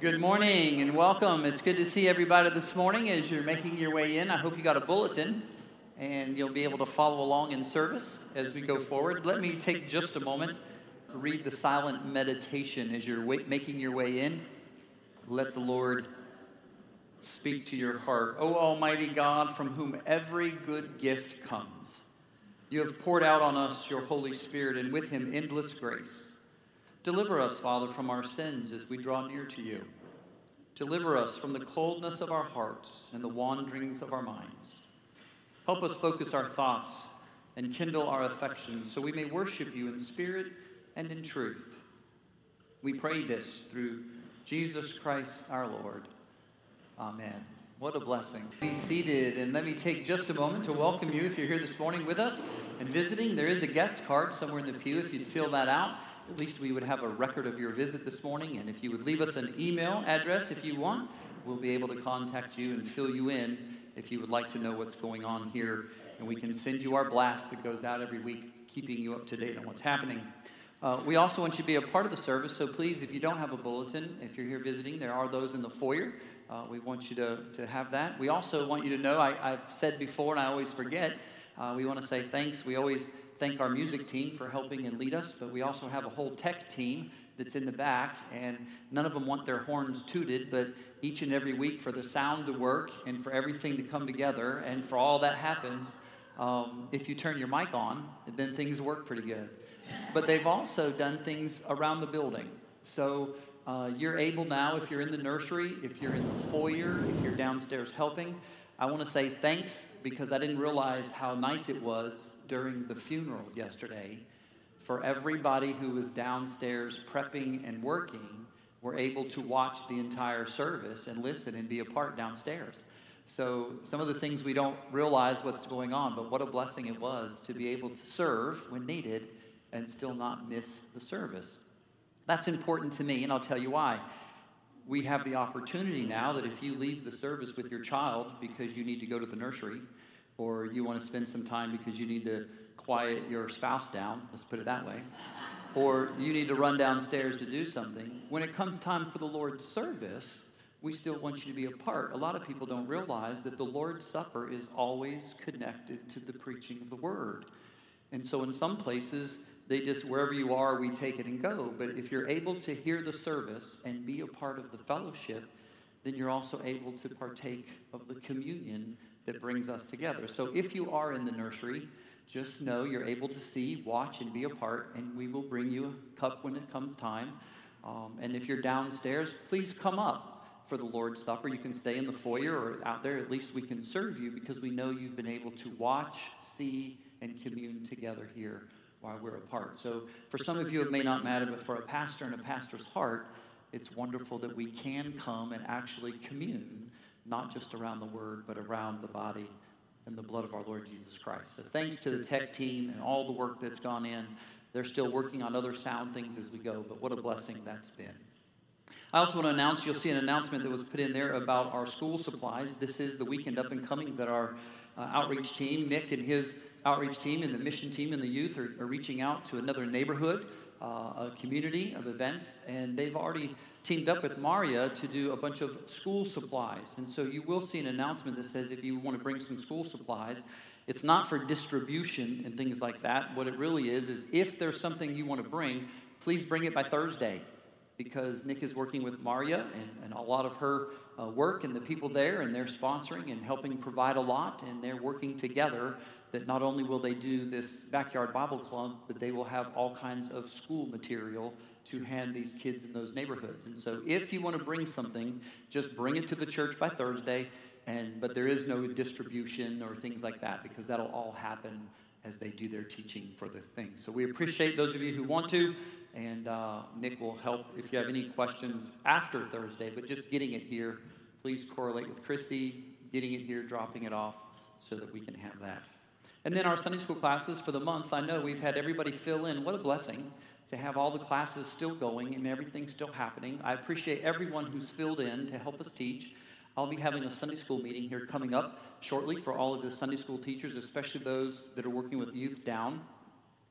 Good morning and welcome. It's good to see everybody this morning as you're making your way in. I hope you got a bulletin and you'll be able to follow along in service as we go forward. Let me take just a moment read the silent meditation as you're making your way in. Let the Lord speak to your heart. O Almighty God, from whom every good gift comes, you have poured out on us your Holy Spirit and with him endless grace. Deliver us, Father, from our sins as we draw near to you. Deliver us from the coldness of our hearts and the wanderings of our minds. Help us focus our thoughts and kindle our affections so we may worship you in spirit and in truth. We pray this through Jesus Christ our Lord. Amen. What a blessing. Be seated and let me take just a moment to welcome you if you're here this morning with us and visiting. There is a guest card somewhere in the pew if you'd fill that out at least we would have a record of your visit this morning. And if you would leave us an email address if you want, we'll be able to contact you and fill you in if you would like to know what's going on here. And we can send you our blast that goes out every week, keeping you up to date on what's happening. Uh, we also want you to be a part of the service, so please, if you don't have a bulletin, if you're here visiting, there are those in the foyer. Uh, we want you to, to have that. We also want you to know, I, have said before and I always forget, uh, we want to say thanks. We always thank our music team for helping and lead us, but we also have a whole tech team that's in the back, and none of them want their horns tooted, but each and every week for the sound to work and for everything to come together, and for all that happens, um, if you turn your mic on, then things work pretty good. But they've also done things around the building. So uh, you're able now, if you're in the nursery, if you're in the foyer, if you're downstairs helping, I want to say thanks because I didn't realize how nice it was during the funeral yesterday for everybody who was downstairs prepping and working were able to watch the entire service and listen and be a part downstairs. So some of the things we don't realize what's going on, but what a blessing it was to be able to serve when needed and still not miss the service. That's important to me, and I'll tell you why we have the opportunity now that if you leave the service with your child because you need to go to the nursery, or you want to spend some time because you need to quiet your spouse down, let's put it that way, or you need to run downstairs to do something, when it comes time for the Lord's service, we still want you to be a part. A lot of people don't realize that the Lord's Supper is always connected to the preaching of the Word. And so, in some places, they just, wherever you are, we take it and go. But if you're able to hear the service and be a part of the fellowship, then you're also able to partake of the communion that brings us together. So if you are in the nursery, just know you're able to see, watch, and be a part, and we will bring you a cup when it comes time. Um, and if you're downstairs, please come up for the Lord's Supper. You can stay in the foyer or out there. At least we can serve you because we know you've been able to watch, see, and commune together here while we're apart. So, for some of you, it may not matter, but for a pastor and a pastor's heart, it's wonderful that we can come and actually commune, not just around the word, but around the body and the blood of our Lord Jesus Christ. So, thanks to the tech team and all the work that's gone in. They're still working on other sound things as we go, but what a blessing that's been. I also want to announce you'll see an announcement that was put in there about our school supplies. This is the weekend up and coming that our outreach team, Nick and his outreach team and the mission team and the youth are, are reaching out to another neighborhood, uh, a community of events, and they've already teamed up with Maria to do a bunch of school supplies. And so you will see an announcement that says if you want to bring some school supplies, it's not for distribution and things like that. What it really is, is if there's something you want to bring, please bring it by Thursday because Nick is working with Maria and, and a lot of her uh, work and the people there, and they're sponsoring and helping provide a lot, and they're working together that not only will they do this backyard Bible club, but they will have all kinds of school material to hand these kids in those neighborhoods. And so if you want to bring something, just bring it to the church by Thursday. And but there is no distribution or things like that because that'll all happen as they do their teaching for the thing. So we appreciate those of you who want to, and uh, Nick will help if you have any questions after Thursday. But just getting it here, please correlate with Christy, getting it here, dropping it off, so that we can have that. And then our Sunday school classes for the month, I know we've had everybody fill in. What a blessing to have all the classes still going and everything still happening. I appreciate everyone who's filled in to help us teach. I'll be having a Sunday school meeting here coming up shortly for all of the Sunday school teachers, especially those that are working with youth down.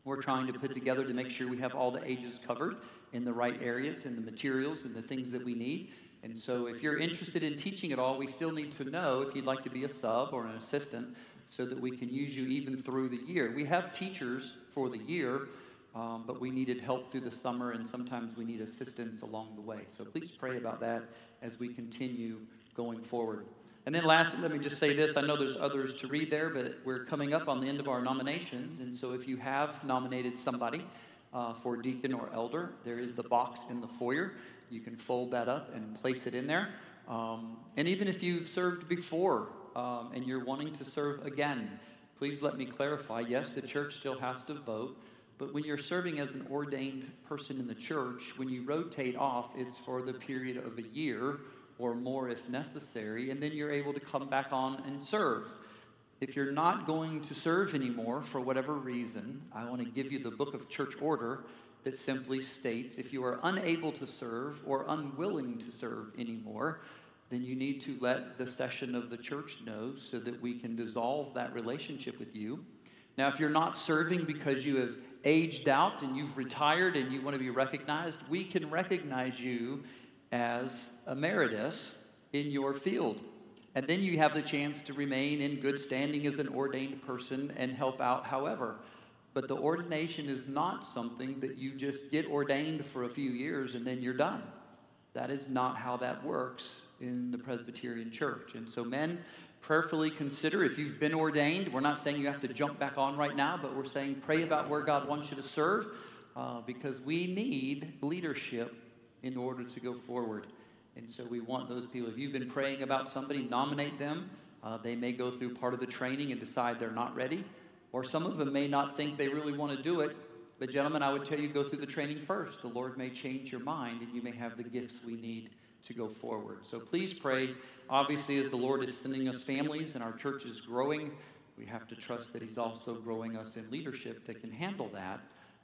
We're trying to put together to make sure we have all the ages covered in the right areas and the materials and the things that we need. And so, if you're interested in teaching at all, we still need to know if you'd like to be a sub or an assistant so that we can use you even through the year. We have teachers for the year, um, but we needed help through the summer, and sometimes we need assistance along the way. So, please pray about that as we continue going forward. And then lastly, let me just say this. I know there's others to read there, but we're coming up on the end of our nominations. And so if you have nominated somebody uh, for deacon or elder, there is the box in the foyer. You can fold that up and place it in there. Um, and even if you've served before um, and you're wanting to serve again, please let me clarify. Yes, the church still has to vote. But when you're serving as an ordained person in the church, when you rotate off, it's for the period of a year or more if necessary, and then you're able to come back on and serve. If you're not going to serve anymore for whatever reason, I want to give you the book of church order that simply states if you are unable to serve or unwilling to serve anymore, then you need to let the session of the church know so that we can dissolve that relationship with you. Now, if you're not serving because you have aged out and you've retired and you want to be recognized, we can recognize you as emeritus in your field. And then you have the chance to remain in good standing as an ordained person and help out however. But the ordination is not something that you just get ordained for a few years and then you're done. That is not how that works in the Presbyterian Church. And so, men, prayerfully consider if you've been ordained. We're not saying you have to jump back on right now, but we're saying pray about where God wants you to serve uh, because we need leadership in order to go forward. And so we want those people, if you've been praying about somebody, nominate them. Uh, they may go through part of the training and decide they're not ready. Or some of them may not think they really want to do it. But, gentlemen, I would tell you go through the training first. The Lord may change your mind and you may have the gifts we need to go forward. So please pray. Obviously, as the Lord is sending us families and our church is growing, we have to trust that He's also growing us in leadership that can handle that.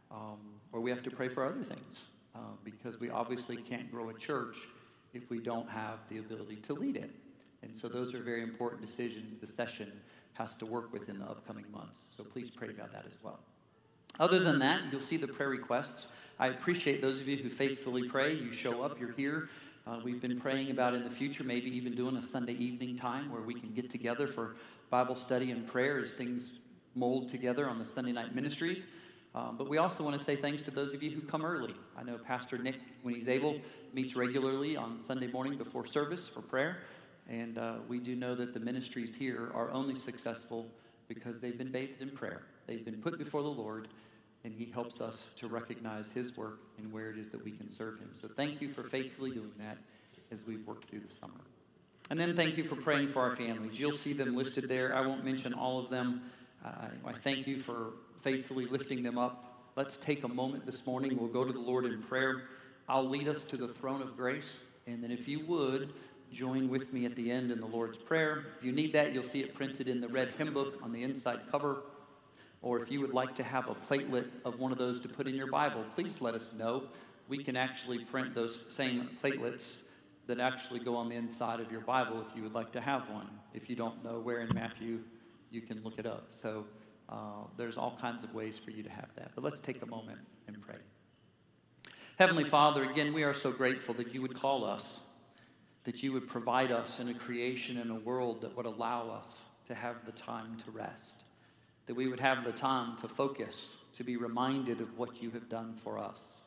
Um, or we have to pray for other things uh, because we obviously can't grow a church if we don't have the ability to lead it. And so those are very important decisions the session has to work with in the upcoming months. So please pray about that as well. Other than that, you'll see the prayer requests. I appreciate those of you who faithfully pray. You show up, you're here. Uh, we've been praying about in the future, maybe even doing a Sunday evening time where we can get together for Bible study and prayer as things mold together on the Sunday night ministries. Um, but we also want to say thanks to those of you who come early. I know Pastor Nick, when he's able, meets regularly on Sunday morning before service for prayer. And uh, we do know that the ministries here are only successful because they've been bathed in prayer. They've been put before the Lord, and He helps us to recognize His work and where it is that we can serve Him. So thank you for faithfully doing that as we've worked through the summer. And then thank you for praying for our families. You'll see them listed there. I won't mention all of them. Uh, I thank you for faithfully lifting them up. Let's take a moment this morning. We'll go to the Lord in prayer. I'll lead us to the throne of grace. And then, if you would, join with me at the end in the Lord's Prayer. If you need that, you'll see it printed in the red hymn book on the inside cover. Or if you would like to have a platelet of one of those to put in your Bible, please let us know. We can actually print those same platelets that actually go on the inside of your Bible if you would like to have one. If you don't know where in Matthew, you can look it up. So uh, there's all kinds of ways for you to have that. But let's take a moment and pray. Heavenly Father, again, we are so grateful that you would call us, that you would provide us in a creation and a world that would allow us to have the time to rest, that we would have the time to focus, to be reminded of what you have done for us,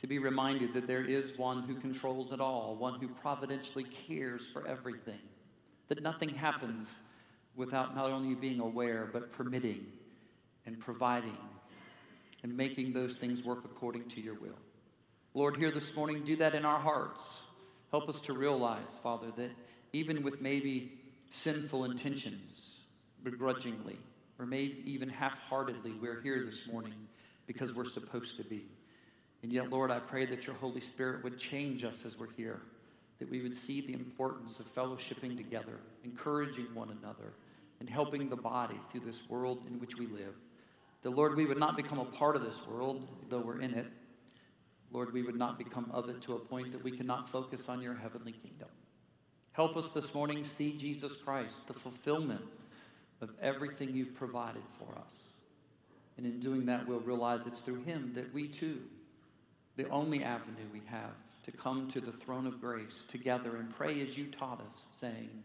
to be reminded that there is one who controls it all, one who providentially cares for everything, that nothing happens without not only being aware, but permitting and providing and making those things work according to your will. Lord, here this morning, do that in our hearts. Help us to realize, Father, that even with maybe sinful intentions, begrudgingly, or maybe even half heartedly, we're here this morning because we're supposed to be. And yet, Lord, I pray that your Holy Spirit would change us as we're here, that we would see the importance of fellowshipping together, encouraging one another, and helping the body through this world in which we live. The Lord, we would not become a part of this world, though we're in it. Lord, we would not become of it to a point that we cannot focus on your heavenly kingdom. Help us this morning see Jesus Christ, the fulfillment of everything you've provided for us. And in doing that, we'll realize it's through him that we too, the only avenue we have to come to the throne of grace together and pray as you taught us, saying,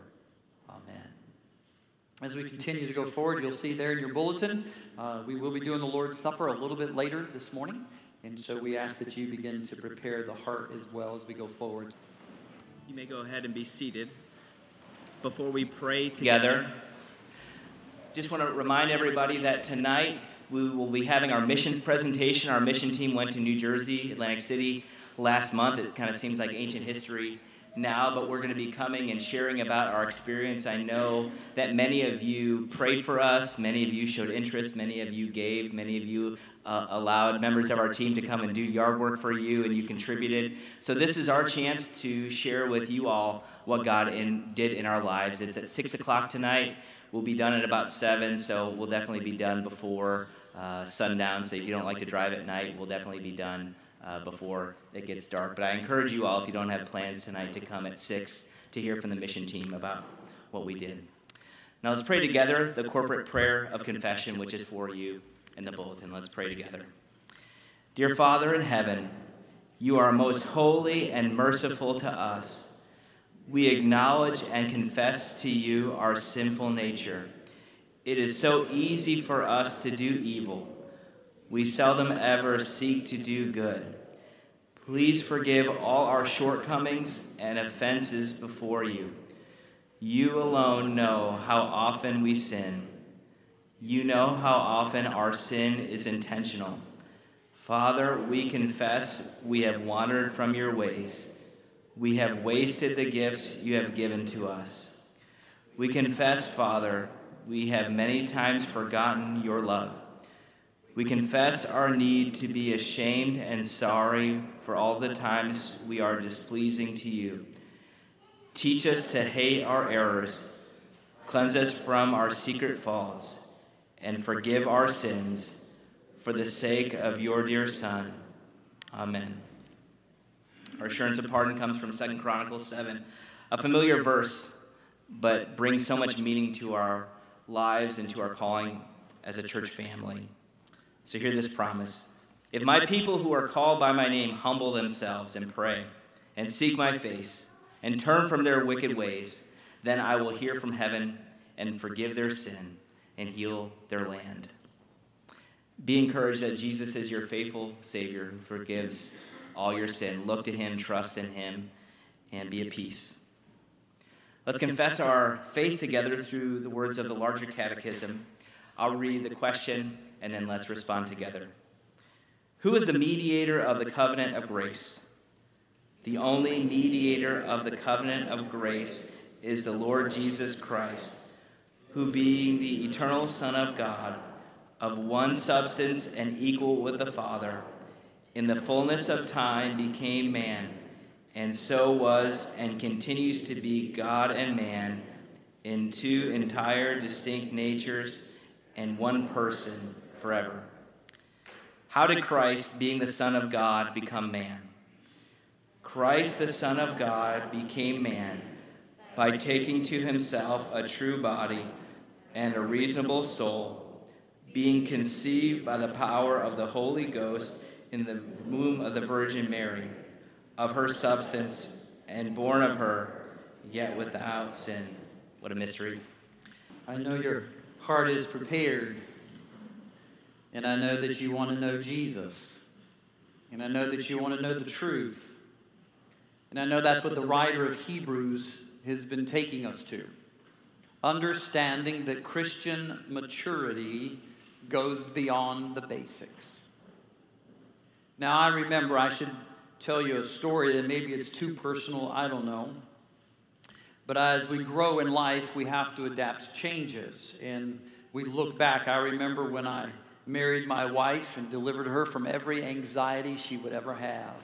Amen. As we continue to go forward, you'll see there in your bulletin, uh, we will be doing the Lord's Supper a little bit later this morning. And so we ask that you begin to prepare the heart as well as we go forward. You may go ahead and be seated. Before we pray together, just want to remind everybody that tonight we will be having our missions presentation. Our mission team went to New Jersey, Atlantic City last month. It kind of seems like ancient history now, but we're going to be coming and sharing about our experience. I know that many of you prayed for us, many of you showed interest, many of you gave, many of you uh, allowed members of our team to come and do yard work for you, and you contributed. So, this is our chance to share with you all what God in, did in our lives. It's at 6 o'clock tonight. We'll be done at about 7, so we'll definitely be done before uh, sundown. So, if you don't like to drive at night, we'll definitely be done uh, before it gets dark. But I encourage you all, if you don't have plans tonight, to come at 6 to hear from the mission team about what we did. Now let's pray together the corporate prayer of confession, which is for you in the bulletin. Let's pray together. Dear Father in heaven, you are most holy and merciful to us. We acknowledge and confess to you our sinful nature. It is so easy for us to do evil we seldom ever seek to do good. Please forgive all our shortcomings and offenses before you. You alone know how often we sin. You know how often our sin is intentional. Father, we confess we have wandered from your ways. We have wasted the gifts you have given to us. We confess, Father, we have many times forgotten your love. We confess our need to be ashamed and sorry for all the times we are displeasing to you. Teach us to hate our errors, cleanse us from our secret faults, and forgive our sins for the sake of your dear Son. Amen. Our assurance of pardon comes from Second Chronicles 7, a familiar verse, but brings so much meaning to our lives and to our calling as a church family. So hear this promise If my people who are called by my name humble themselves and pray, and seek my face, and turn from their wicked ways, then I will hear from heaven and forgive their sin and heal their land. Be encouraged that Jesus is your faithful Savior who forgives all your sin. Look to Him, trust in Him, and be at peace. Let's confess our faith together through the words of the larger catechism. I'll read the question and then let's respond together. Who is the mediator of the covenant of grace? The only mediator of the covenant of grace is the Lord Jesus Christ, who, being the eternal Son of God, of one substance and equal with the Father, in the fullness of time became man, and so was and continues to be God and man in two entire distinct natures and one person forever. How did Christ, being the Son of God, become man? Christ, the Son of God, became man by taking to himself a true body and a reasonable soul, being conceived by the power of the Holy Ghost in the womb of the Virgin Mary, of her substance, and born of her, yet without sin. What a mystery. I know your heart is prepared and I know that you want to know Jesus. And I know that you want to know the truth. And I know that's what the writer of Hebrews has been taking us to. Understanding that Christian maturity goes beyond the basics. Now, I remember, I should tell you a story that maybe it's too personal, I don't know. But as we grow in life, we have to adapt to changes. And we look back, I remember when I married my wife and delivered her from every anxiety she would ever have.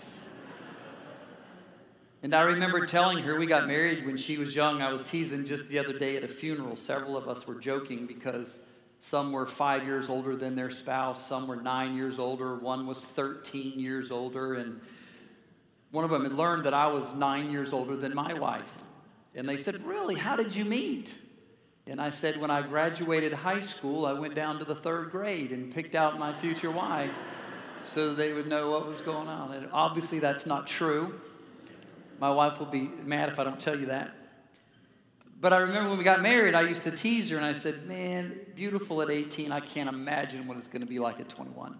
And I remember telling her we got married when she was young. I was teasing just the other day at a funeral. Several of us were joking because some were five years older than their spouse, some were nine years older, one was 13 years older, and one of them had learned that I was nine years older than my wife. And they said, Really? How did you meet? And I said, When I graduated high school, I went down to the third grade and picked out my future wife so they would know what was going on. And obviously, that's not true. My wife will be mad if I don't tell you that. But I remember when we got married, I used to tease her and I said, Man, beautiful at 18, I can't imagine what it's going to be like at 21.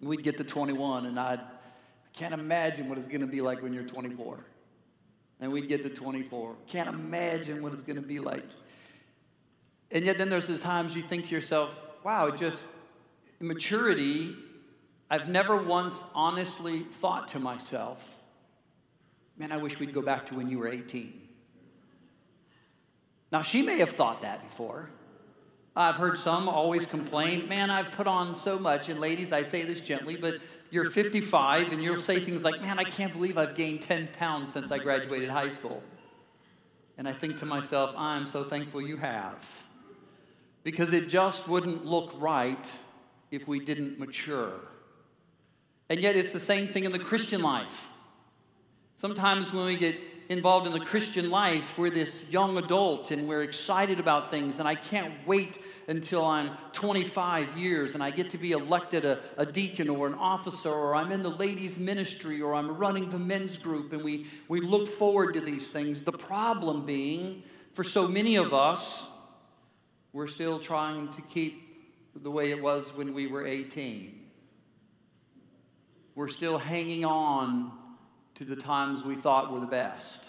We'd get to 21 and I'd, I can't imagine what it's going to be like when you're 24. And we'd get to 24. Can't imagine what it's going to be like. And yet, then there's those times you think to yourself, wow, just maturity. I've never once honestly thought to myself, man, I wish we'd go back to when you were 18. Now, she may have thought that before. I've heard some always complain, man, I've put on so much. And ladies, I say this gently, but you're 55 and you'll say things like, Man, I can't believe I've gained 10 pounds since I graduated high school. And I think to myself, I'm so thankful you have. Because it just wouldn't look right if we didn't mature. And yet, it's the same thing in the Christian life. Sometimes when we get involved in the Christian life, we're this young adult and we're excited about things, and I can't wait until I'm 25 years and I get to be elected a, a, deacon or an officer, or I'm in the ladies' ministry, or I'm running the men's group, and we, we look forward to these things. The problem being, for so many of us, we're still trying to keep the way it was when we were 18. We're still hanging on to the times we thought were the best.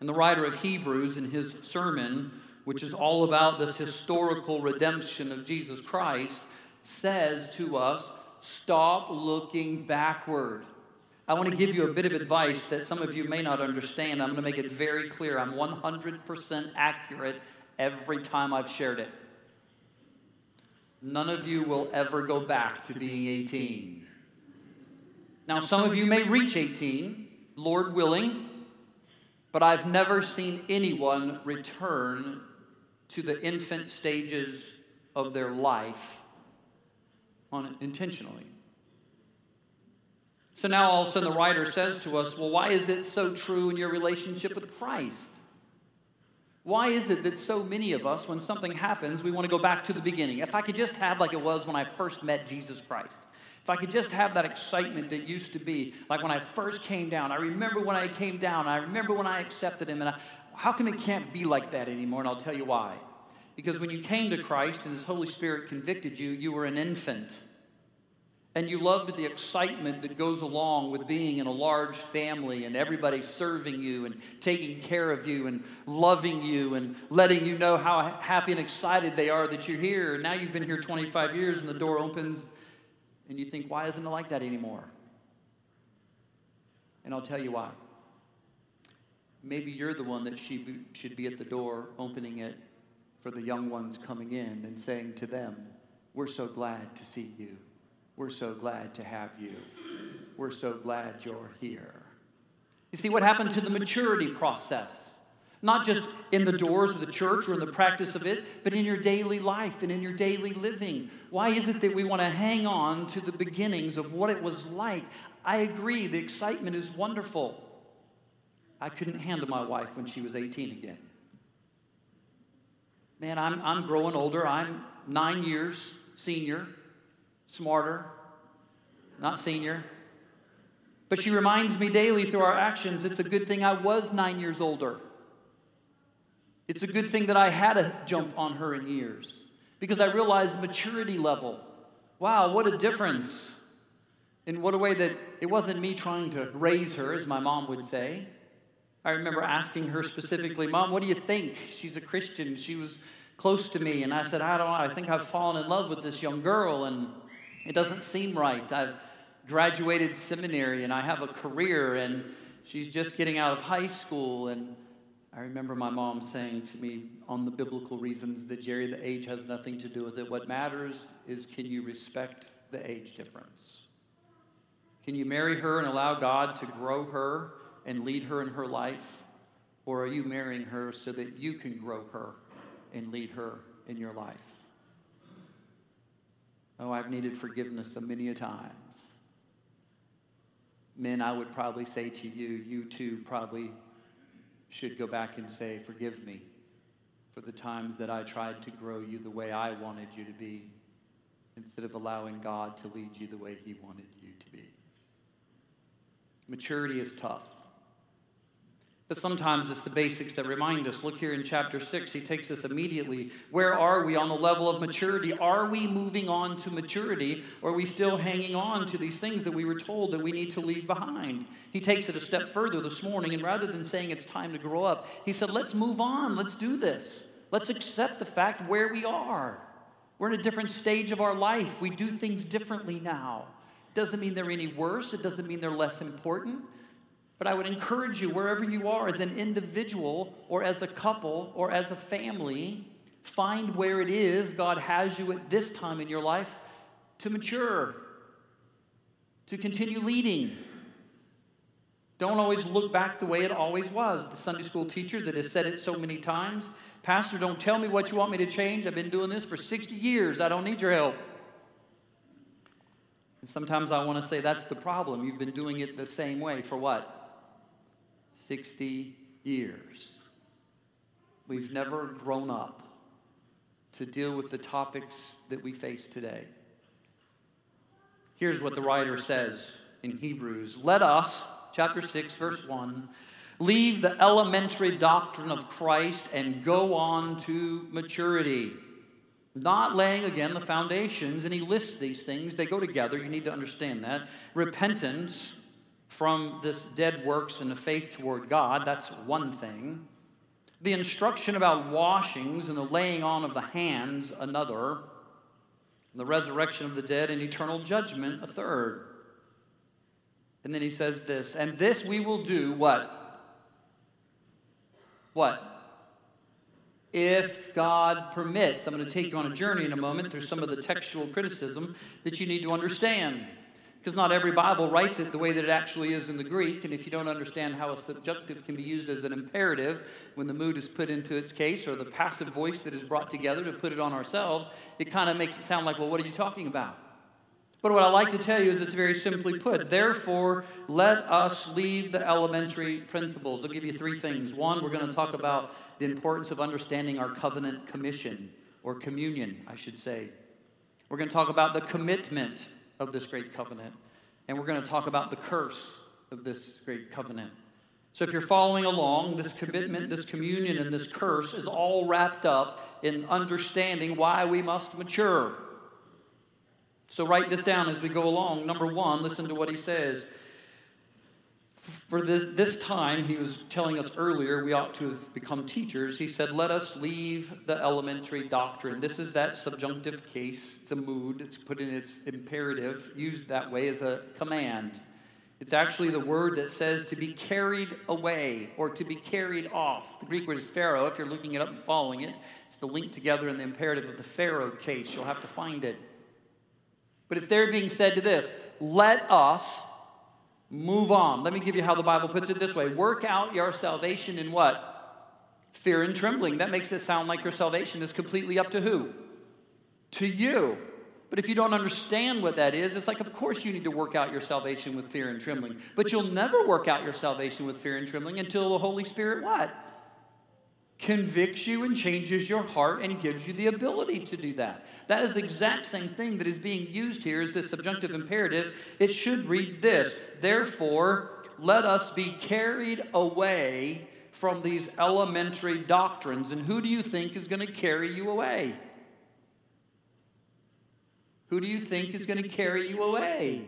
And the writer of Hebrews, in his sermon, which is all about this historical redemption of Jesus Christ, says to us stop looking backward. I want to give you a bit of advice that some of you may not understand. I'm going to make it very clear. I'm 100% accurate every time I've shared it. None of you will ever go back to being 18. Now, some of you may reach 18, Lord willing, but I've never seen anyone return to the infant stages of their life intentionally. So now all of a sudden the writer says to us, well, why is it so true in your relationship with Christ? Why is it that so many of us, when something happens, we want to go back to the beginning? If I could just have like it was when I first met Jesus Christ. If I could just have that excitement that used to be, like when I first came down. I remember when I came down. I remember when I accepted Him. And I, how come it can't be like that anymore? And I'll tell you why. Because when you came to Christ and His Holy Spirit convicted you, you were an infant. And you loved the excitement that goes along with being in a large family and everybody serving you and taking care of you and loving you and letting you know how happy and excited they are that you're here. And now you've been here 25 years and the door opens and you think, why isn't it like that anymore? And I'll tell you why. Maybe you're the one that should be at the door opening it for the young ones coming in and saying to them, We're so glad to see you. We're so glad to have you. We're so glad you're here. You see what happened to the maturity process? Not just in the doors of the church or in the practice of it, but in your daily life and in your daily living. Why is it that we want to hang on to the beginnings of what it was like? I agree, the excitement is wonderful. I couldn't handle my wife when she was 18 again man, I'm, I'm growing older. I'm nine years senior, smarter, not senior. But she reminds me daily through our actions it's a good thing I was nine years older. It's a good thing that I had a jump on her in years because I realized maturity level. Wow, what a difference. In what a way that it wasn't me trying to raise her, as my mom would say. I remember asking her specifically, Mom, what do you think? She's a Christian. She was close to me, and I said, I don't know. I think I've fallen in love with this young girl, and it doesn't seem right. I've graduated seminary, and I have a career, and she's just getting out of high school. And I remember my mom saying to me on the biblical reasons that Jerry, the age has nothing to do with it. What matters is can you respect the age difference? Can you marry her and allow God to grow her and lead her in her life? Or are you marrying her so that you can grow her and lead her in your life? Oh, I've needed forgiveness a many a times. Men, I would probably say to you, you too probably should go back and say, Forgive me for the times that I tried to grow you the way I wanted you to be instead of allowing God to lead you the way He wanted you to be. Maturity is tough. But sometimes it's the basics that remind us. Look here in chapter 6, he takes us immediately. Where are we on the level of maturity? Are we moving on to maturity, or are we still hanging on to these things that we were told that we need to leave behind? He takes it a step further this morning, and rather than saying it's time to grow up, he said, Let's move on. Let's do this. Let's accept the fact where we are. We're in a different stage of our life. We do things differently now. Doesn't mean they're any worse, it doesn't mean they're less important. But I would encourage you, wherever you are, as an individual or as a couple or as a family, find where it is God has you at this time in your life to mature, to continue leading. Don't always look back the way it always was. The Sunday school teacher that has said it so many times Pastor, don't tell me what you want me to change. I've been doing this for 60 years. I don't need your help. And sometimes I want to say that's the problem. You've been doing it the same way for what? 60 years. We've never grown up to deal with the topics that we face today. Here's what the writer says in Hebrews Let us, chapter 6, verse 1, leave the elementary doctrine of Christ and go on to maturity. Not laying again the foundations, and he lists these things. They go together. You need to understand that. Repentance, from this dead works and the faith toward God, that's one thing. The instruction about washings and the laying on of the hands, another. The resurrection of the dead and eternal judgment, a third. And then he says this, and this we will do what? What? If God permits. I'm going to take you on a journey in a moment. through some of the textual criticism that you need to understand because not every Bible writes it the way that it actually is in the Greek. And if you don't understand how a subjunctive can be used as an imperative when the mood is put into its case or the passive voice that is brought together to put it on ourselves, it kind of makes it sound like, well, what are you talking about? But what I like to tell you is it's very simply put. Therefore, let us leave the elementary principles. I'll give you three things. One, we're going to talk about the importance of understanding our covenant commission, or communion, I should say. We're going to talk about the commitment of this great covenant. And we're going to talk about the curse of this great covenant. So, if you're following along, this commitment, this communion, and this curse is all wrapped up in understanding why we must mature. So, write this down as we go along. Number one, listen to what he says for this, this time, he was telling us earlier we ought to have become teachers. He said, Let us leave the elementary doctrine. This is that subjunctive case. It's a mood, it's put in its imperative, used that way as a command. It's actually the word that says to be carried away or to be carried off. The Greek word is phero. If you're looking it up and following it, it's the link together in the imperative of the phero case. You'll have to find it. But it's there being said to this let us Move on. Let me give you how the Bible puts it this way Work out your salvation in what? Fear and trembling. That makes it sound like your salvation is completely up to who? To you. But if you don't understand what that is, it's like, of course, you need to work out your salvation with fear and trembling. But you'll never work out your salvation with fear and trembling until the Holy Spirit what? Convicts you and changes your heart and gives you the ability to do that. That is the exact same thing that is being used here as the subjunctive imperative. It should read this Therefore, let us be carried away from these elementary doctrines. And who do you think is going to carry you away? Who do you think is going to carry you away?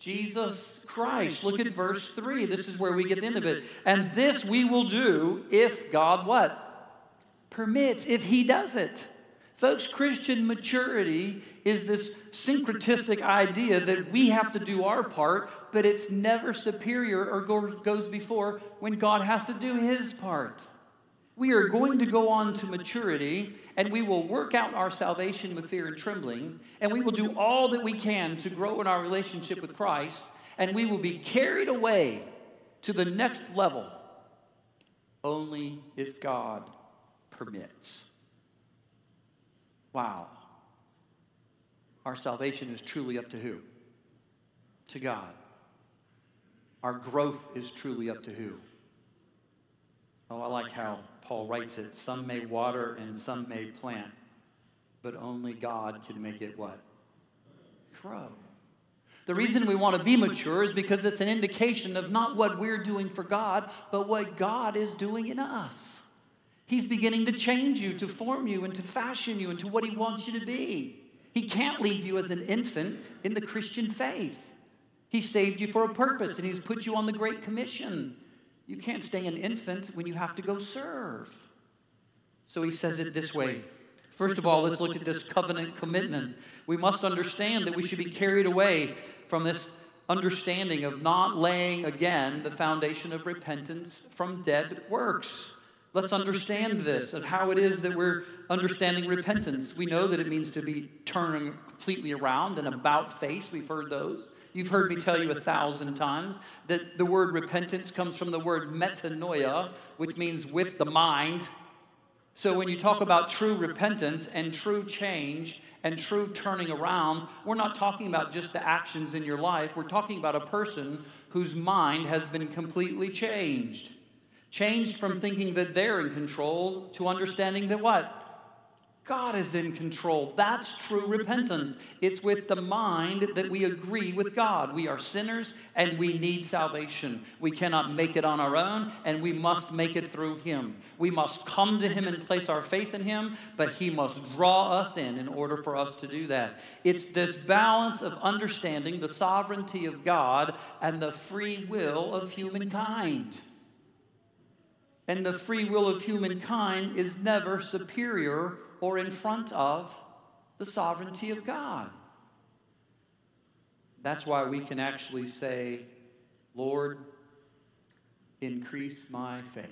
Jesus Christ. Look at verse 3. This is where we get the end of it. And this we will do if God what? Permits, if He does it. Folks, Christian maturity is this syncretistic idea that we have to do our part, but it's never superior or goes before when God has to do His part. We are going to go on to maturity and we will work out our salvation with fear and trembling, and we will do all that we can to grow in our relationship with Christ. and we will be carried away to the next level only if God permits. Wow. Our salvation is truly up to who? To God. Our growth is truly up to who? Oh, I like how Paul writes it. Some may water and some may plant, but only God can make it what? Grow. The reason we want to be mature is because it's an indication of not what we're doing for God, but what God is doing in us. He's beginning to change you, to form you, and to fashion you into what He wants you to be. He can't leave you as an infant in the Christian faith. He saved you for a purpose, and He's put you on the Great Commission. You can't stay an infant when you have to go serve. So He says it this way First of all, let's look at this covenant commitment. We must understand that we should be carried away from this understanding of not laying again the foundation of repentance from dead works. Let's understand this of how it is that we're understanding repentance. We know that it means to be turning completely around and about face. We've heard those. You've heard me tell you a thousand times that the word repentance comes from the word metanoia, which means with the mind. So when you talk about true repentance and true change and true turning around, we're not talking about just the actions in your life. We're talking about a person whose mind has been completely changed. Changed from thinking that they're in control to understanding that what? God is in control. That's true repentance. It's with the mind that we agree with God. We are sinners and we need salvation. We cannot make it on our own and we must make it through Him. We must come to Him and place our faith in Him, but He must draw us in in order for us to do that. It's this balance of understanding the sovereignty of God and the free will of humankind. And the free will of humankind is never superior or in front of the sovereignty of God. That's why we can actually say, Lord, increase my faith.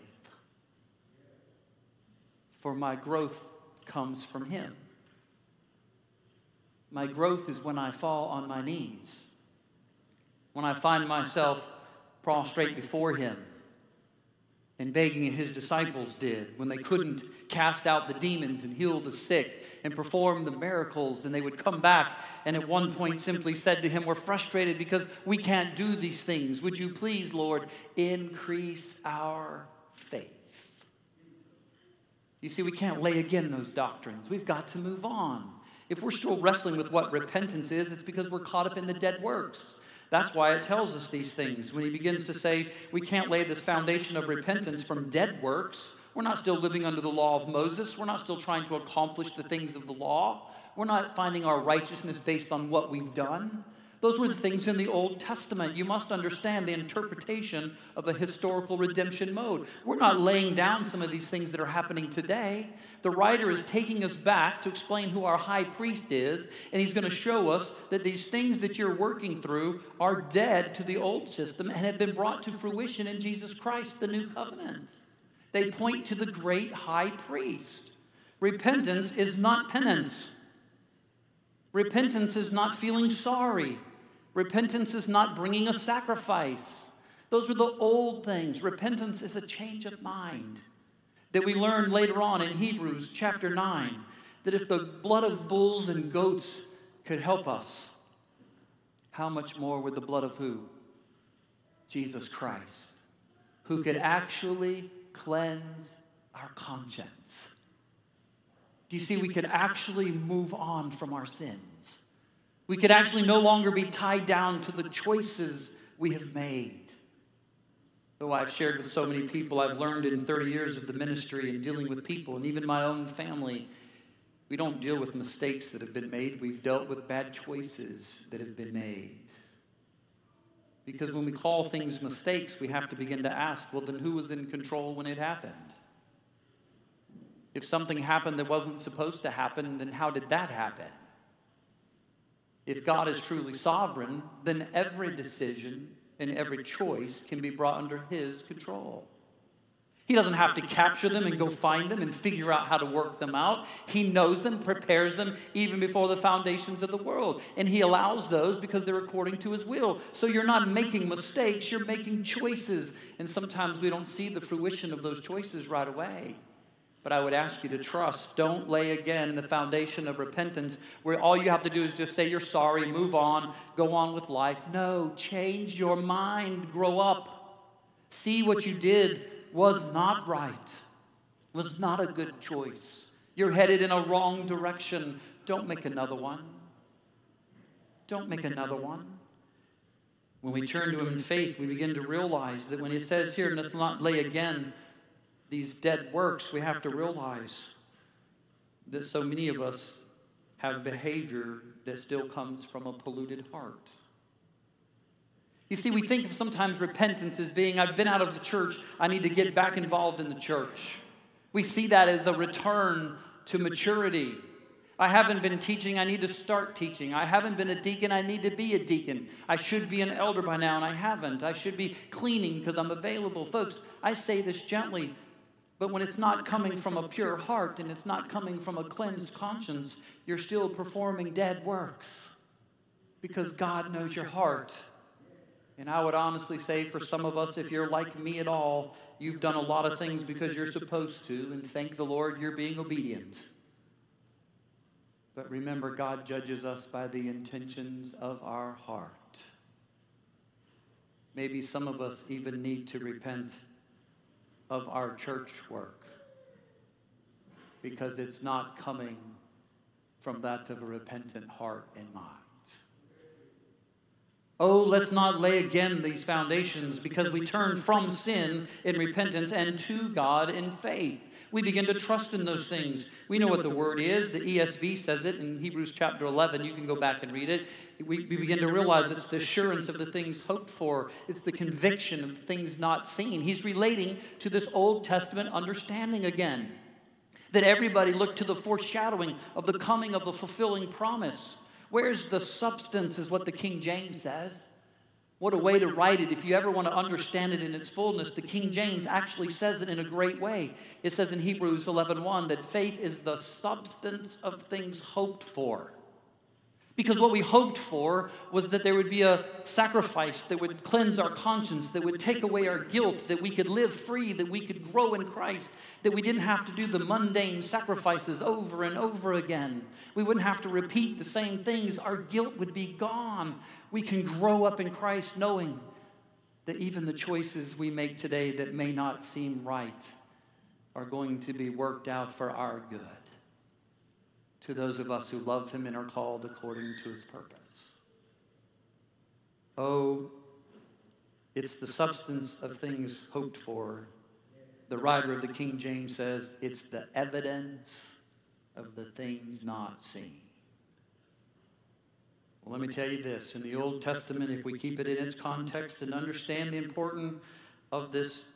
For my growth comes from Him. My growth is when I fall on my knees, when I find myself prostrate before Him and begging his disciples did when they couldn't cast out the demons and heal the sick and perform the miracles. And they would come back and at one point simply said to him we're frustrated because we can't do these things. Would you please lord increase our faith? You see we can't lay again those doctrines. We've got to move on. If we're still wrestling with what repentance is it's because we're caught up in the dead works that's why it tells us these things. When he begins to say we can't lay this foundation of repentance from dead works, we're not still living under the law of Moses. We're not still trying to accomplish the things of the law. We're not finding our righteousness based on what we've done. Those were the things in the Old Testament. You must understand the interpretation of a historical redemption mode. We're not laying down some of these things that are happening today. The writer is taking us back to explain who our high priest is, and he's going to show us that these things that you're working through are dead to the old system and have been brought to fruition in Jesus Christ, the new covenant. They point to the great high priest. Repentance is not penance. Repentance is not feeling sorry. Repentance is not bringing a sacrifice. Those are the old things. Repentance is a change of mind that we learn later on in Hebrews chapter 9 that if the blood of bulls and goats could help us, how much more would the blood of who? Jesus Christ, who could actually cleanse our conscience. Do you see, we could actually move on from our sins. We could actually no longer be tied down to the choices we have made. Though I've shared with so many people, I've learned in 30 years of the ministry and dealing with people, and even my own family, we don't deal with mistakes that have been made. We've dealt with bad choices that have been made. Because when we call things mistakes, we have to begin to ask well, then who was in control when it happened? If something happened that wasn't supposed to happen, then how did that happen? If God is truly sovereign, then every decision and every choice can be brought under His control. He doesn't have to capture them and go find them and figure out how to work them out. He knows them, prepares them even before the foundations of the world. And He allows those because they're according to His will. So you're not making mistakes, you're making choices. And sometimes we don't see the fruition of those choices right away. But I would ask you to trust. Don't lay again the foundation of repentance where all you have to do is just say you're sorry, move on, go on with life. No, change your mind, grow up. See what you did was not right, was not a good choice. You're headed in a wrong direction. Don't make another one. Don't make another one. When we turn to Him in faith, we begin to realize that when He says here, let's not lay again these dead works, we have to realize that so many of us have behavior that still comes from a polluted heart. You see, we think of sometimes repentance as being, I've been out of the church, I need to get back involved in the church. We see that as a return to maturity. I haven't been teaching, I need to start teaching. I haven't been a deacon, I need to be a deacon. I should be an elder by now, and I haven't. I should be cleaning because I'm available. Folks, I say this gently, but when it's not coming from a pure heart and it's not coming from a cleansed conscience, you're still performing dead works because God knows your heart. And I would honestly say for some of us, if you're like me at all, you've done a lot of things because you're supposed to, and thank the Lord you're being obedient. But remember, God judges us by the intentions of our heart. Maybe some of us even need to repent of our church work because it's not coming from that of a repentant heart and mind. Oh, let's not lay again these foundations because we turn from sin in repentance and to God in faith. We begin to trust in those things. We know what the word is. The ESV says it in Hebrews chapter 11. You can go back and read it. We, we begin to realize it's the assurance of the things hoped for, it's the conviction of things not seen. He's relating to this Old Testament understanding again that everybody looked to the foreshadowing of the coming of the fulfilling promise. Where's the substance, is what the King James says. What a way to write it. If you ever want to understand it in its fullness, the King James actually says it in a great way. It says in Hebrews 11:1 that faith is the substance of things hoped for. Because what we hoped for was that there would be a sacrifice that would cleanse our conscience, that would take away our guilt, that we could live free, that we could grow in Christ, that we didn't have to do the mundane sacrifices over and over again. We wouldn't have to repeat the same things. Our guilt would be gone. We can grow up in Christ knowing that even the choices we make today that may not seem right are going to be worked out for our good to those of us who love him and are called according to his purpose. Oh, it's the substance of things hoped for. The writer of the King James says it's the evidence of the things not seen. Well, let me tell you this in the Old Testament, if we keep it in its context and understand the importance of this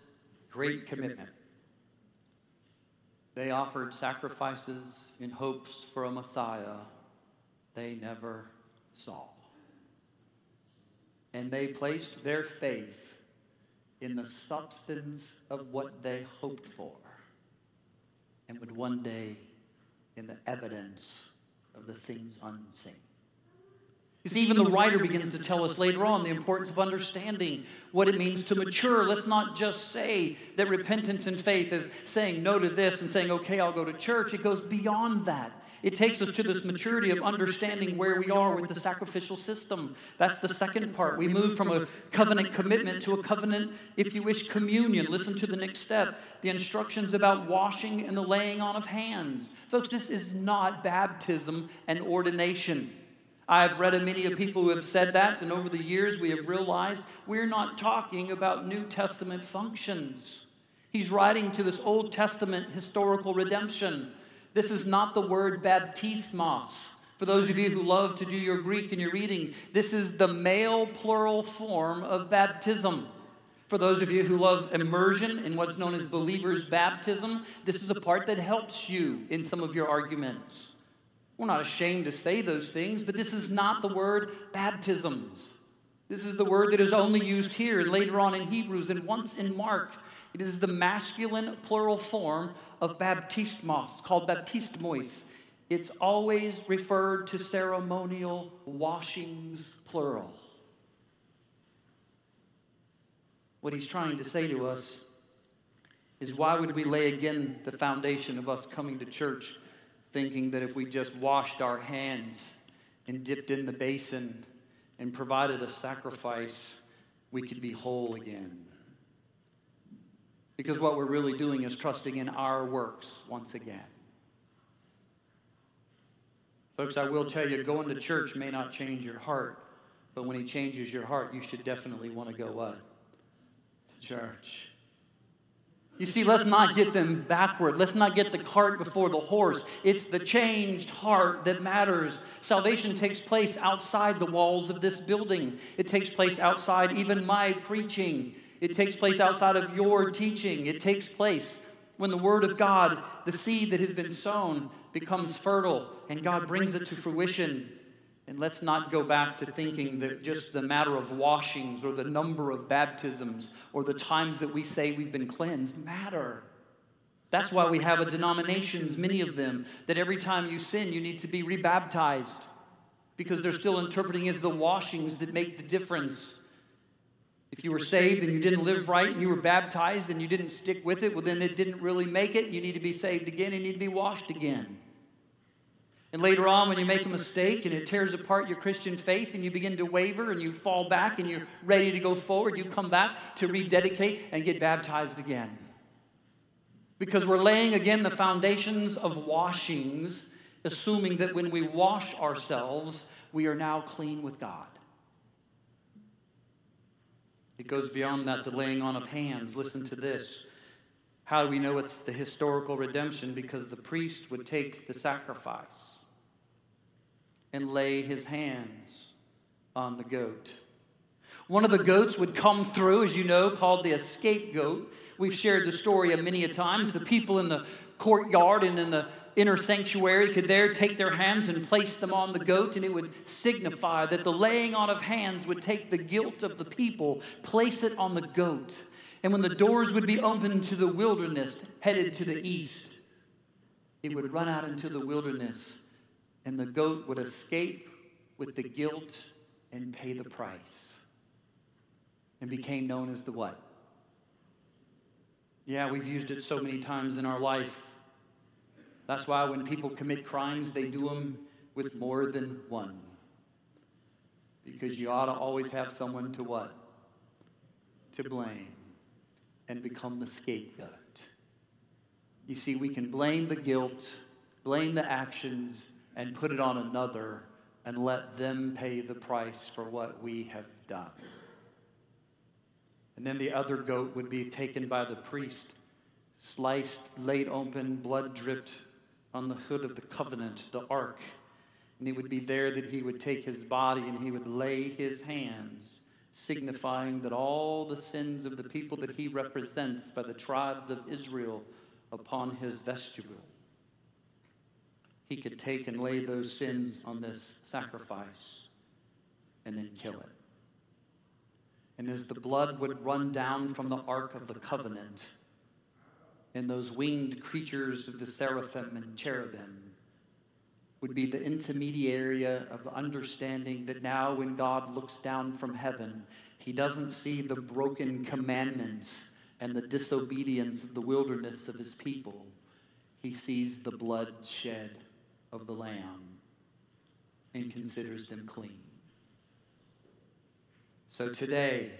great commitment, they offered sacrifices in hopes for a Messiah they never saw. And they placed their faith in the substance of what they hoped for and would one day in the evidence of the things unseen. Even the writer begins to tell us later on the importance of understanding what it means to mature. Let's not just say that repentance and faith is saying no to this and saying, okay, I'll go to church. It goes beyond that. It takes us to this maturity of understanding where we are with the sacrificial system. That's the second part. We move from a covenant commitment to a covenant, if you wish, communion. Listen to the next step the instructions about washing and the laying on of hands. Folks, this is not baptism and ordination. I've read of many of people who have said that, and over the years we have realized we're not talking about New Testament functions. He's writing to this Old Testament historical redemption. This is not the word baptismos. For those of you who love to do your Greek and your reading, this is the male plural form of baptism. For those of you who love immersion in what's known as believer's baptism, this is a part that helps you in some of your arguments. We're not ashamed to say those things, but this is not the word baptisms. This is the word that is only used here and later on in Hebrews and once in Mark. It is the masculine plural form of baptismos, called baptismois. It's always referred to ceremonial washings, plural. What he's trying to say to us is why would we lay again the foundation of us coming to church thinking that if we just washed our hands and dipped in the basin and provided a sacrifice, we could be whole again? Because what we're really doing is trusting in our works once again. Folks, I will tell you, going to church may not change your heart, but when He changes your heart, you should definitely want to go what? To church. You see, let's not get them backward. Let's not get the cart before the horse. It's the changed heart that matters. Salvation takes place outside the walls of this building, it takes place outside even my preaching. It takes place outside of your teaching. It takes place when the Word of God, the seed that has been sown, becomes fertile and God brings it to fruition. And let's not go back to thinking that just the matter of washings or the number of baptisms or the times that we say we've been cleansed matter. That's why we have a denominations, many of them, that every time you sin, you need to be rebaptized because they're still interpreting as the washings that make the difference. If you were saved and you didn't live right and you were baptized and you didn't stick with it, well, then it didn't really make it. You need to be saved again and you need to be washed again. And later on, when you make a mistake and it tears apart your Christian faith and you begin to waver and you fall back and you're ready to go forward, you come back to rededicate and get baptized again. Because we're laying again the foundations of washings, assuming that when we wash ourselves, we are now clean with God. It goes beyond that, the laying on of hands. Listen to this. How do we know it's the historical redemption? Because the priest would take the sacrifice and lay his hands on the goat. One of the goats would come through, as you know, called the escape goat. We've shared the story many a times. The people in the courtyard and in the inner sanctuary could there take their hands and place them on the goat, and it would signify that the laying on of hands would take the guilt of the people, place it on the goat. And when the doors would be opened to the wilderness, headed to the east, it would run out into the wilderness, and the goat would escape with the guilt and pay the price. And became known as the what? Yeah, we've used it so many times in our life that's why when people commit crimes, they do them with more than one. Because you ought to always have someone to what? To blame and become the scapegoat. You see, we can blame the guilt, blame the actions, and put it on another and let them pay the price for what we have done. And then the other goat would be taken by the priest, sliced, laid open, blood dripped on the hood of the covenant, the ark. And it would be there that he would take his body and he would lay his hands, signifying that all the sins of the people that he represents by the tribes of Israel upon his vestibule. He could take and lay those sins on this sacrifice and then kill it. And as the blood would run down from the Ark of the Covenant, and those winged creatures of the seraphim and cherubim would be the intermediary of understanding that now when God looks down from heaven, he doesn't see the broken commandments and the disobedience of the wilderness of his people. He sees the blood shed of the Lamb and considers them clean. So today,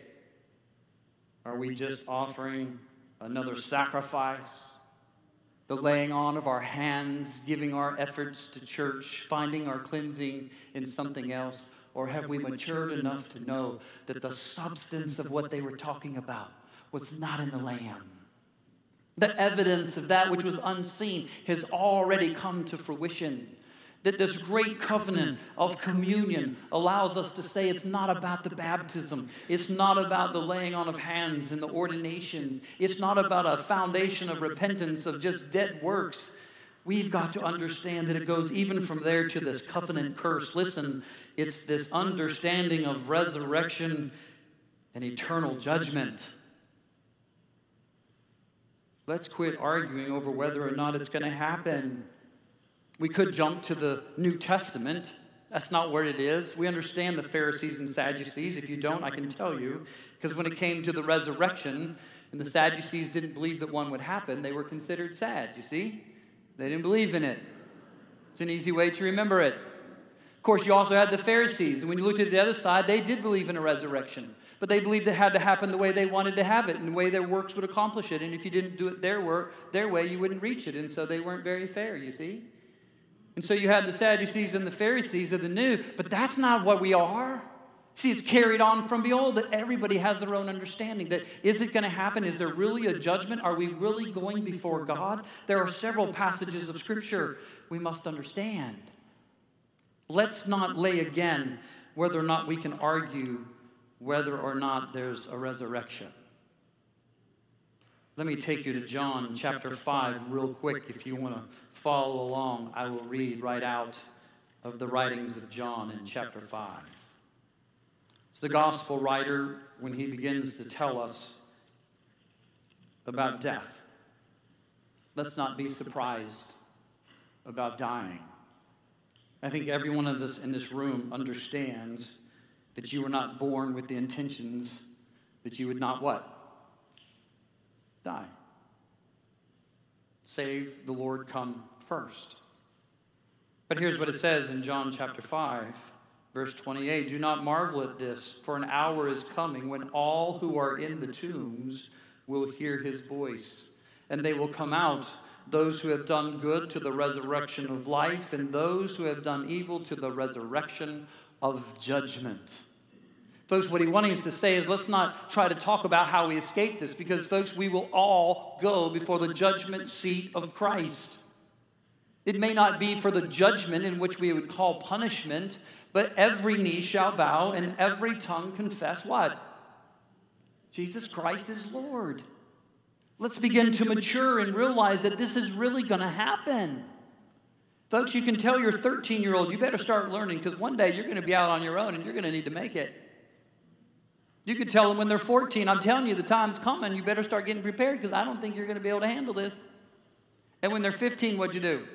are we just offering another sacrifice, the laying on of our hands, giving our efforts to church, finding our cleansing in something else? Or have we matured enough to know that the substance of what they were talking about was not in the Lamb? The evidence of that which was unseen has already come to fruition that this great covenant of communion allows us to say it's not about the baptism. It's not about the laying on of hands and the ordinations. It's not about a foundation of repentance of just dead works. We've got to understand that it goes even from there to this covenant curse. Listen, it's this understanding of resurrection and eternal judgment. Let's quit arguing over whether or not it's going to happen. We could jump to the New Testament. That's not where it is. We understand the Pharisees and Sadducees. If you don't, I can tell you. Because when it came to the resurrection, and the Sadducees didn't believe that one would happen, they were considered sad, you see? They didn't believe in it. It's an easy way to remember it. Of course, you also had the Pharisees. And when you looked at the other side, they did believe in a resurrection. But they believed it had to happen the way they wanted to have it and the way their works would accomplish it. And if you didn't do it their work, their way, you wouldn't reach it. And so they weren't very fair, you see? And so you had the Sadducees and the Pharisees of the new, but that's not what we are. See, it's carried on from the old that everybody has their own understanding. That is it going to happen? Is there really a judgment? Are we really going before God? There are several passages of Scripture we must understand. Let's not lay again whether or not we can argue whether or not there's a resurrection. Let me take you to John chapter 5 real quick if you want to follow along. I will read right out of the writings of John in chapter 5. It's the gospel writer when he begins to tell us about death. Let's not be surprised about dying. I think every one of us in this room understands that you were not born with the intentions that you would not what? Die. Save the Lord come first. But here's what it says in John chapter 5, verse 28 Do not marvel at this, for an hour is coming when all who are in the tombs will hear his voice, and they will come out those who have done good to the resurrection of life, and those who have done evil to the resurrection of judgment. Folks, what he wanting us to say is let's not try to talk about how we escape this, because, folks, we will all go before the judgment seat of Christ. It may not be for the judgment in which we would call punishment, but every knee shall bow and every tongue confess what? Jesus Christ is Lord. Let's begin to mature and realize that this is really going to happen. Folks, you can tell your 13 year old, you better start learning because one day you're going to be out on your own and you're going to need to make it. You can tell them when they're 14, I'm telling you, the time's coming. You better start getting prepared because I don't think you're going to be able to handle this. And when they're 15, what'd you do?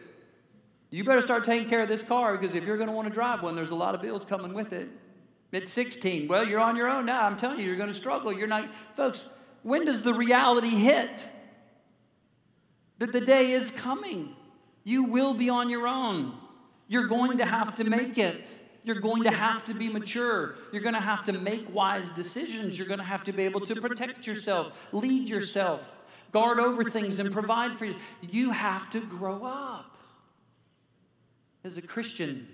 You better start taking care of this car because if you're going to want to drive one, there's a lot of bills coming with it. At 16, well, you're on your own now. I'm telling you, you're going to struggle. You're not, folks, when does the reality hit that the day is coming? You will be on your own. You're going to have to make it. You're going to have to be mature. You're going to have to make wise decisions. You're going to have to be able to protect yourself, lead yourself, guard over things, and provide for you. You have to grow up. As a Christian,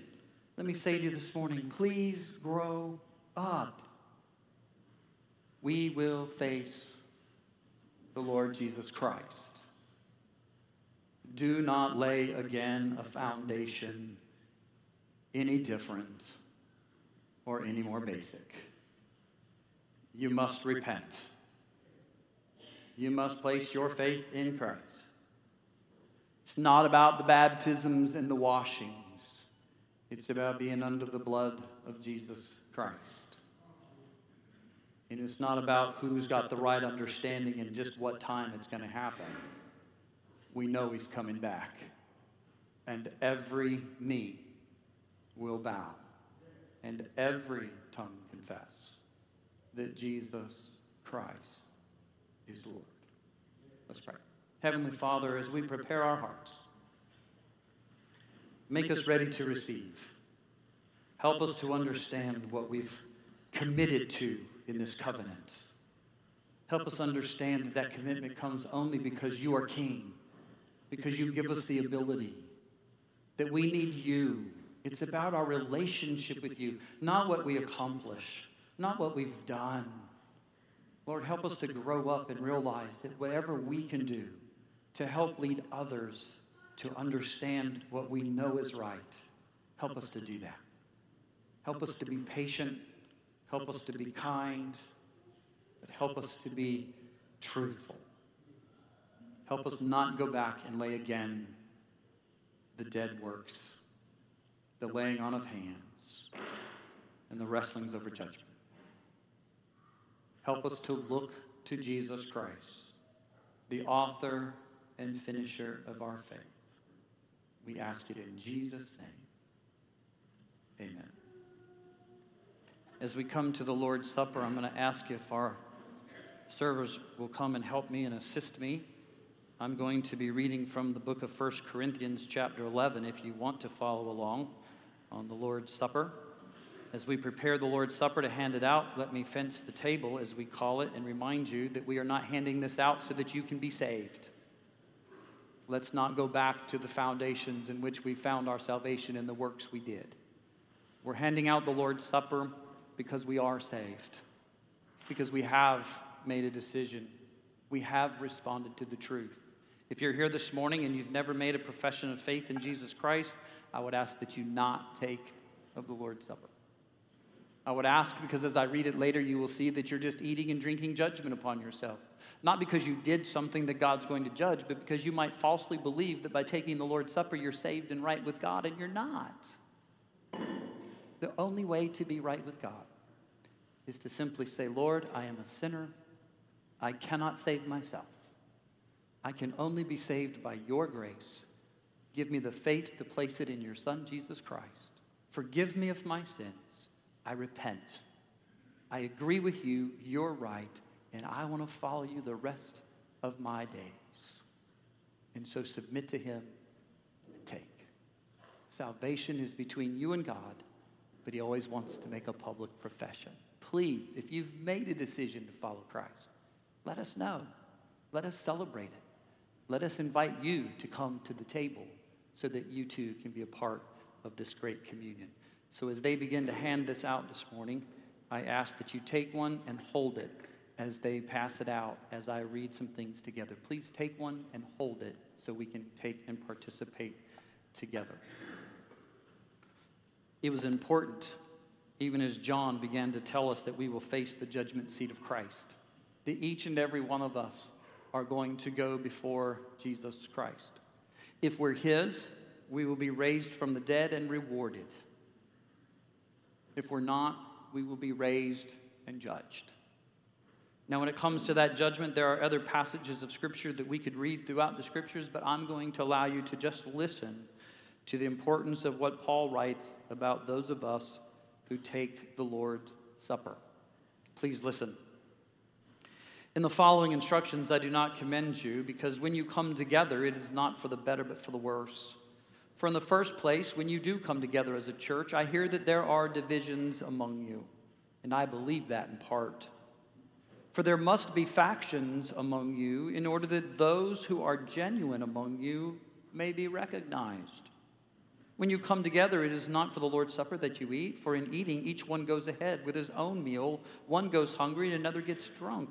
let me say to you this morning please grow up. We will face the Lord Jesus Christ. Do not lay again a foundation any different or any more basic. You must repent. You must place your faith in Christ. It's not about the baptisms and the washings, it's about being under the blood of Jesus Christ. And it's not about who's got the right understanding and just what time it's going to happen. We know he's coming back. And every knee will bow, and every tongue confess that Jesus Christ is Lord. Let's pray. Heavenly Father, as we prepare our hearts, make us ready to receive. Help us to understand what we've committed to in this covenant. Help us understand that that commitment comes only because you are King, because you give us the ability, that we need you. It's about our relationship with you, not what we accomplish, not what we've done. Lord, help us to grow up and realize that whatever we can do to help lead others to understand what we know is right, help us to do that. Help us to be patient Help us to be kind, but help us to be truthful. Help us not go back and lay again the dead works, the laying on of hands, and the wrestlings over judgment. Help us to look to Jesus Christ, the author and finisher of our faith. We ask it in Jesus' name. Amen. As we come to the Lord's Supper, I'm going to ask if our servers will come and help me and assist me. I'm going to be reading from the book of 1 Corinthians, chapter 11, if you want to follow along on the Lord's Supper. As we prepare the Lord's Supper to hand it out, let me fence the table, as we call it, and remind you that we are not handing this out so that you can be saved. Let's not go back to the foundations in which we found our salvation in the works we did. We're handing out the Lord's Supper because we are saved, because we have made a decision, we have responded to the truth. If you're here this morning and you've never made a profession of faith in Jesus Christ, I would ask that you not take of the Lord's Supper. I would ask because as I read it later, you will see that you're just eating and drinking judgment upon yourself. Not because you did something that God's going to judge, but because you might falsely believe that by taking the Lord's Supper, you're saved and right with God, and you're not. The only way to be right with God is to simply say, Lord, I am a sinner. I cannot save myself. I can only be saved by your grace. Give me the faith to place it in your Son, Jesus Christ. Forgive me of my sins. I repent. I agree with you. You're right. And I want to follow you the rest of my days. And so submit to Him and take. Salvation is between you and God, but He always wants to make a public profession. Please, if you've made a decision to follow Christ, let us know. Let us celebrate it. Let us invite you to come to the table so that you too can be a part of this great communion. So as they begin to hand this out this morning, I ask that you take one and hold it as they pass it out as I read some things together. Please take one and hold it so we can take and participate together. It was important, even as John began to tell us that we will face the judgment seat of Christ, that each and every one of us are going to go before Jesus Christ. If we're His, we will be raised from the dead and rewarded. If we're not, we will be raised and judged. Now, when it comes to that judgment, there are other passages of Scripture that we could read throughout the Scriptures, but I'm going to allow you to just listen to the importance of what Paul writes about those of us who take the Lord's Supper. Please listen. In the following instructions, I do not commend you, because when you come together, it is not for the better, but for the worse. For in the first place, when you do come together as a church, I hear that there are divisions among you. And I believe that in part. For there must be factions among you in order that those who are genuine among you may be recognized. When you come together, it is not for the Lord's Supper that you eat, for in eating, each one goes ahead with his own meal. One goes hungry and another gets drunk.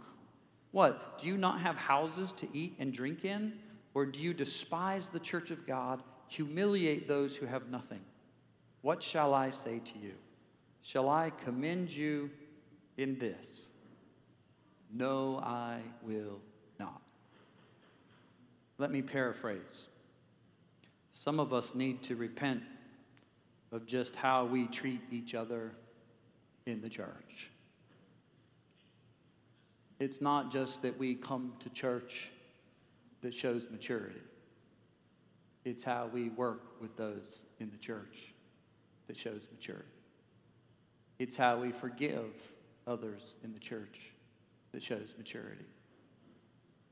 What? Do you not have houses to eat and drink in? Or do you despise the church of God? humiliate those who have nothing. What shall I say to you? Shall I commend you in this? No, I will not. Let me paraphrase. Some of us need to repent of just how we treat each other in the church. It's not just that we come to church that shows maturity. It's how we work with those in the church that shows maturity. It's how we forgive others in the church that shows maturity.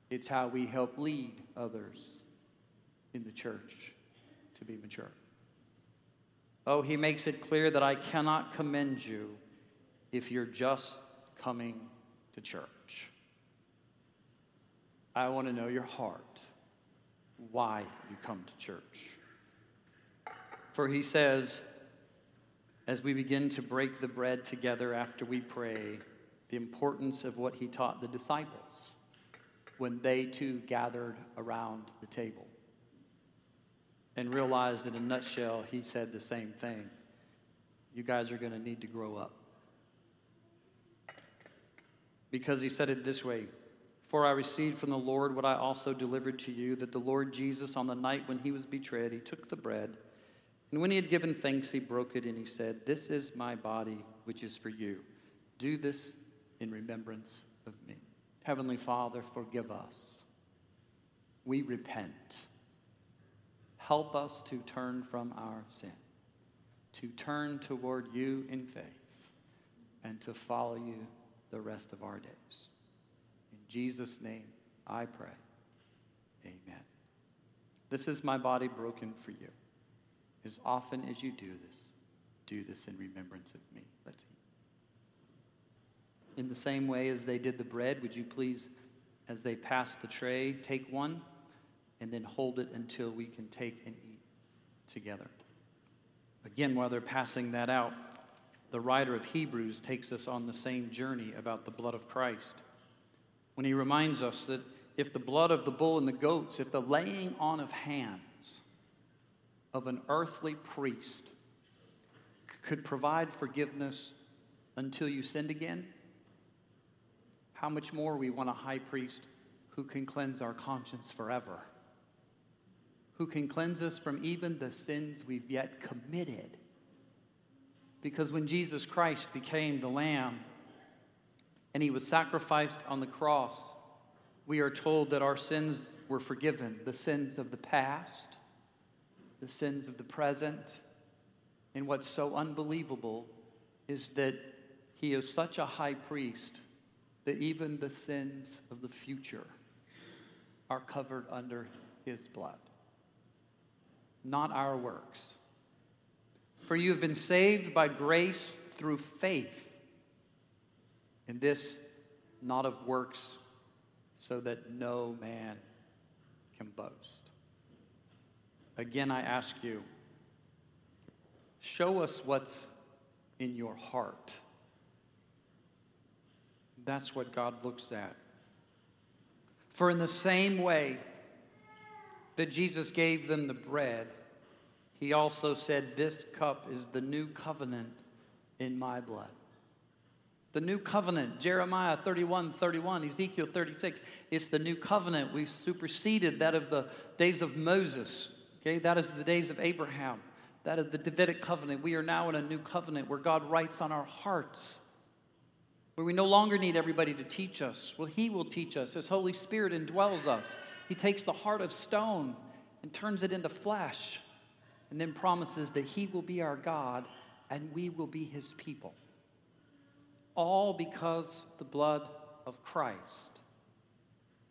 It's how we help lead others in the church to be mature. Oh, he makes it clear that I cannot commend you if you're just coming to church. I want to know your heart why you come to church. For he says, as we begin to break the bread together after we pray, the importance of what he taught the disciples when they too gathered around the table. And realized in a nutshell, he said the same thing. You guys are going to need to grow up. Because he said it this way for I received from the Lord what I also delivered to you that the Lord Jesus, on the night when he was betrayed, he took the bread. And when he had given thanks, he broke it and he said, This is my body, which is for you. Do this in remembrance of me. Heavenly Father, forgive us we repent. Help us to turn from our sin, to turn toward you in faith, and to follow you the rest of our days. Jesus' name, I pray. Amen. This is my body broken for you. As often as you do this, do this in remembrance of me. Let's eat. In the same way as they did the bread, would you please, as they pass the tray, take one and then hold it until we can take and eat together? Again, while they're passing that out, the writer of Hebrews takes us on the same journey about the blood of Christ when he reminds us that if the blood of the bull and the goats, if the laying on of hands of an earthly priest could provide forgiveness until you sinned again, how much more we want a high priest who can cleanse our conscience forever, who can cleanse us from even the sins we've yet committed. Because when Jesus Christ became the Lamb and he was sacrificed on the cross, we are told that our sins were forgiven the sins of the past, the sins of the present. And what's so unbelievable is that he is such a high priest that even the sins of the future are covered under his blood, not our works. For you have been saved by grace through faith, and this not of works, so that no man can boast. Again, I ask you, show us what's in your heart. That's what God looks at. For in the same way that Jesus gave them the bread, he also said, This cup is the new covenant in my blood. The new covenant, Jeremiah 31, 31, Ezekiel 36, it's the new covenant. We've superseded that of the days of Moses. Okay, that is the days of Abraham. That is the Davidic covenant. We are now in a new covenant where God writes on our hearts where we no longer need everybody to teach us. Well, He will teach us. His Holy Spirit indwells us. He takes the heart of stone and turns it into flesh, and then promises that He will be our God and we will be His people. All because the blood of Christ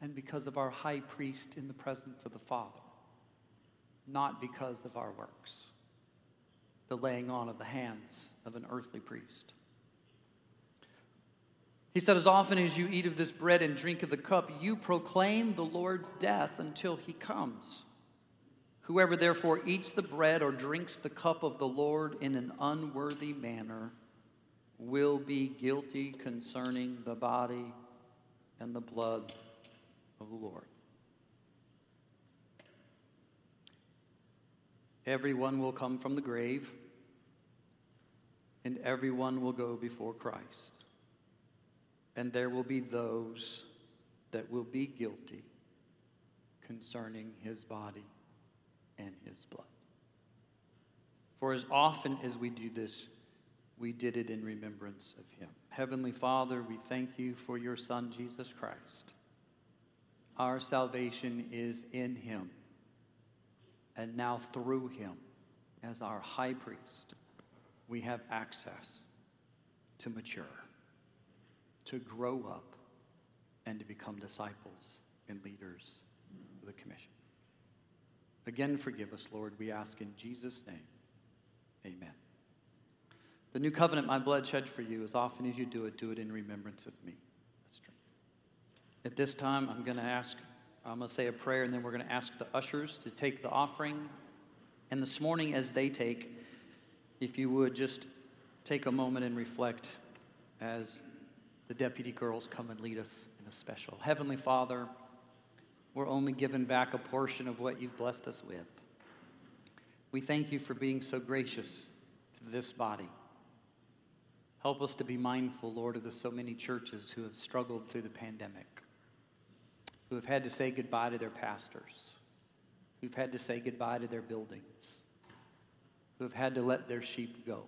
and because of our high priest in the presence of the Father, not because of our works, the laying on of the hands of an earthly priest. He said, As often as you eat of this bread and drink of the cup, you proclaim the Lord's death until he comes. Whoever therefore eats the bread or drinks the cup of the Lord in an unworthy manner will be guilty concerning the body and the blood of the Lord. Everyone will come from the grave, and everyone will go before Christ and there will be those that will be guilty concerning his body and his blood. For as often as we do this, we did it in remembrance of him. Heavenly Father, we thank you for your Son, Jesus Christ. Our salvation is in him, and now through him, as our high priest, we have access to mature to grow up and to become disciples and leaders of the commission. Again, forgive us, Lord, we ask in Jesus' name. Amen. The new covenant, my blood shed for you, as often as you do it, do it in remembrance of me. That's true. At this time, I'm going to ask, I'm going to say a prayer, and then we're going to ask the ushers to take the offering. And this morning, as they take, if you would just take a moment and reflect as the deputy girls come and lead us in a special. Heavenly Father, we're only given back a portion of what you've blessed us with. We thank you for being so gracious to this body. Help us to be mindful, Lord, of the so many churches who have struggled through the pandemic, who have had to say goodbye to their pastors, who've had to say goodbye to their buildings, who have had to let their sheep go.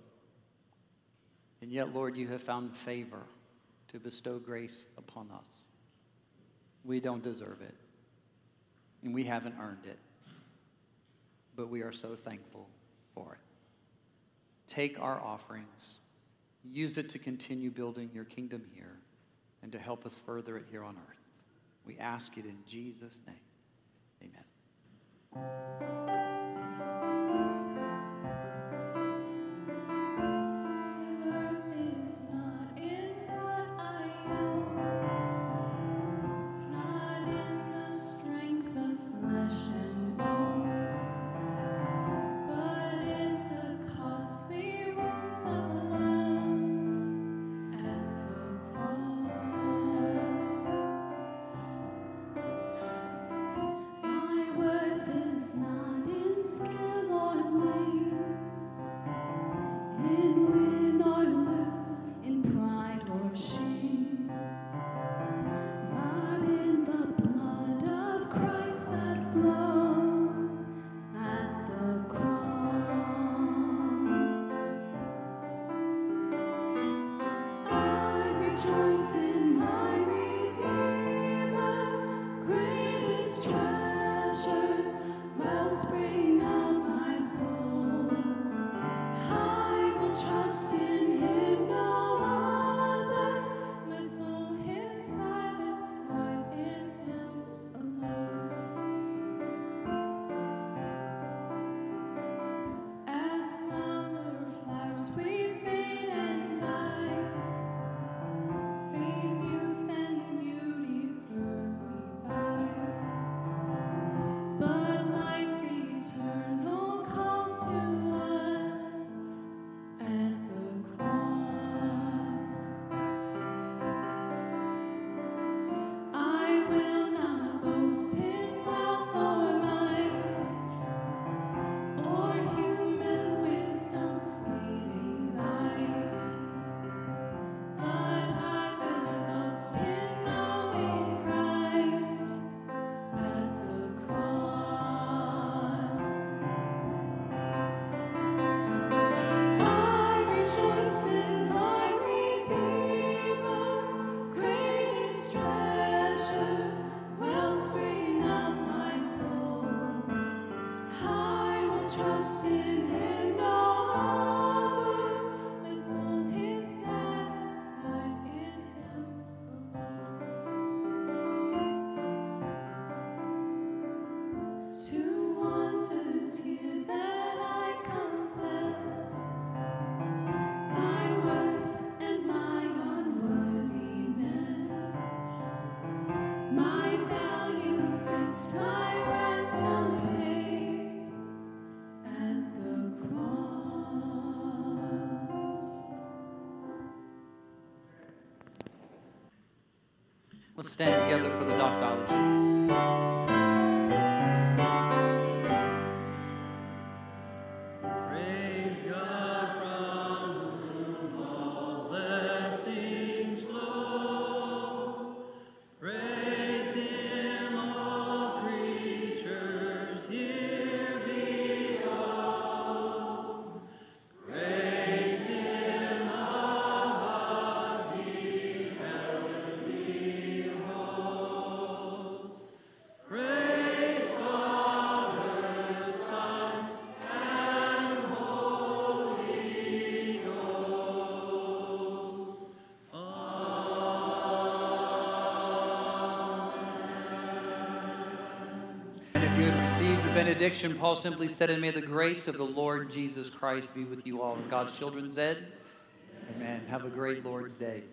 And yet, Lord, you have found favor to bestow grace upon us. We don't deserve it. and we haven't earned it. But we are so thankful for it. Take our offerings, use it to continue building your kingdom here, and to help us further it here on earth. We ask it in Jesus' name. Amen. Benediction, Paul simply said, And may the grace of the Lord Jesus Christ be with you all. And God's children said, Amen. Have a great Lord's day.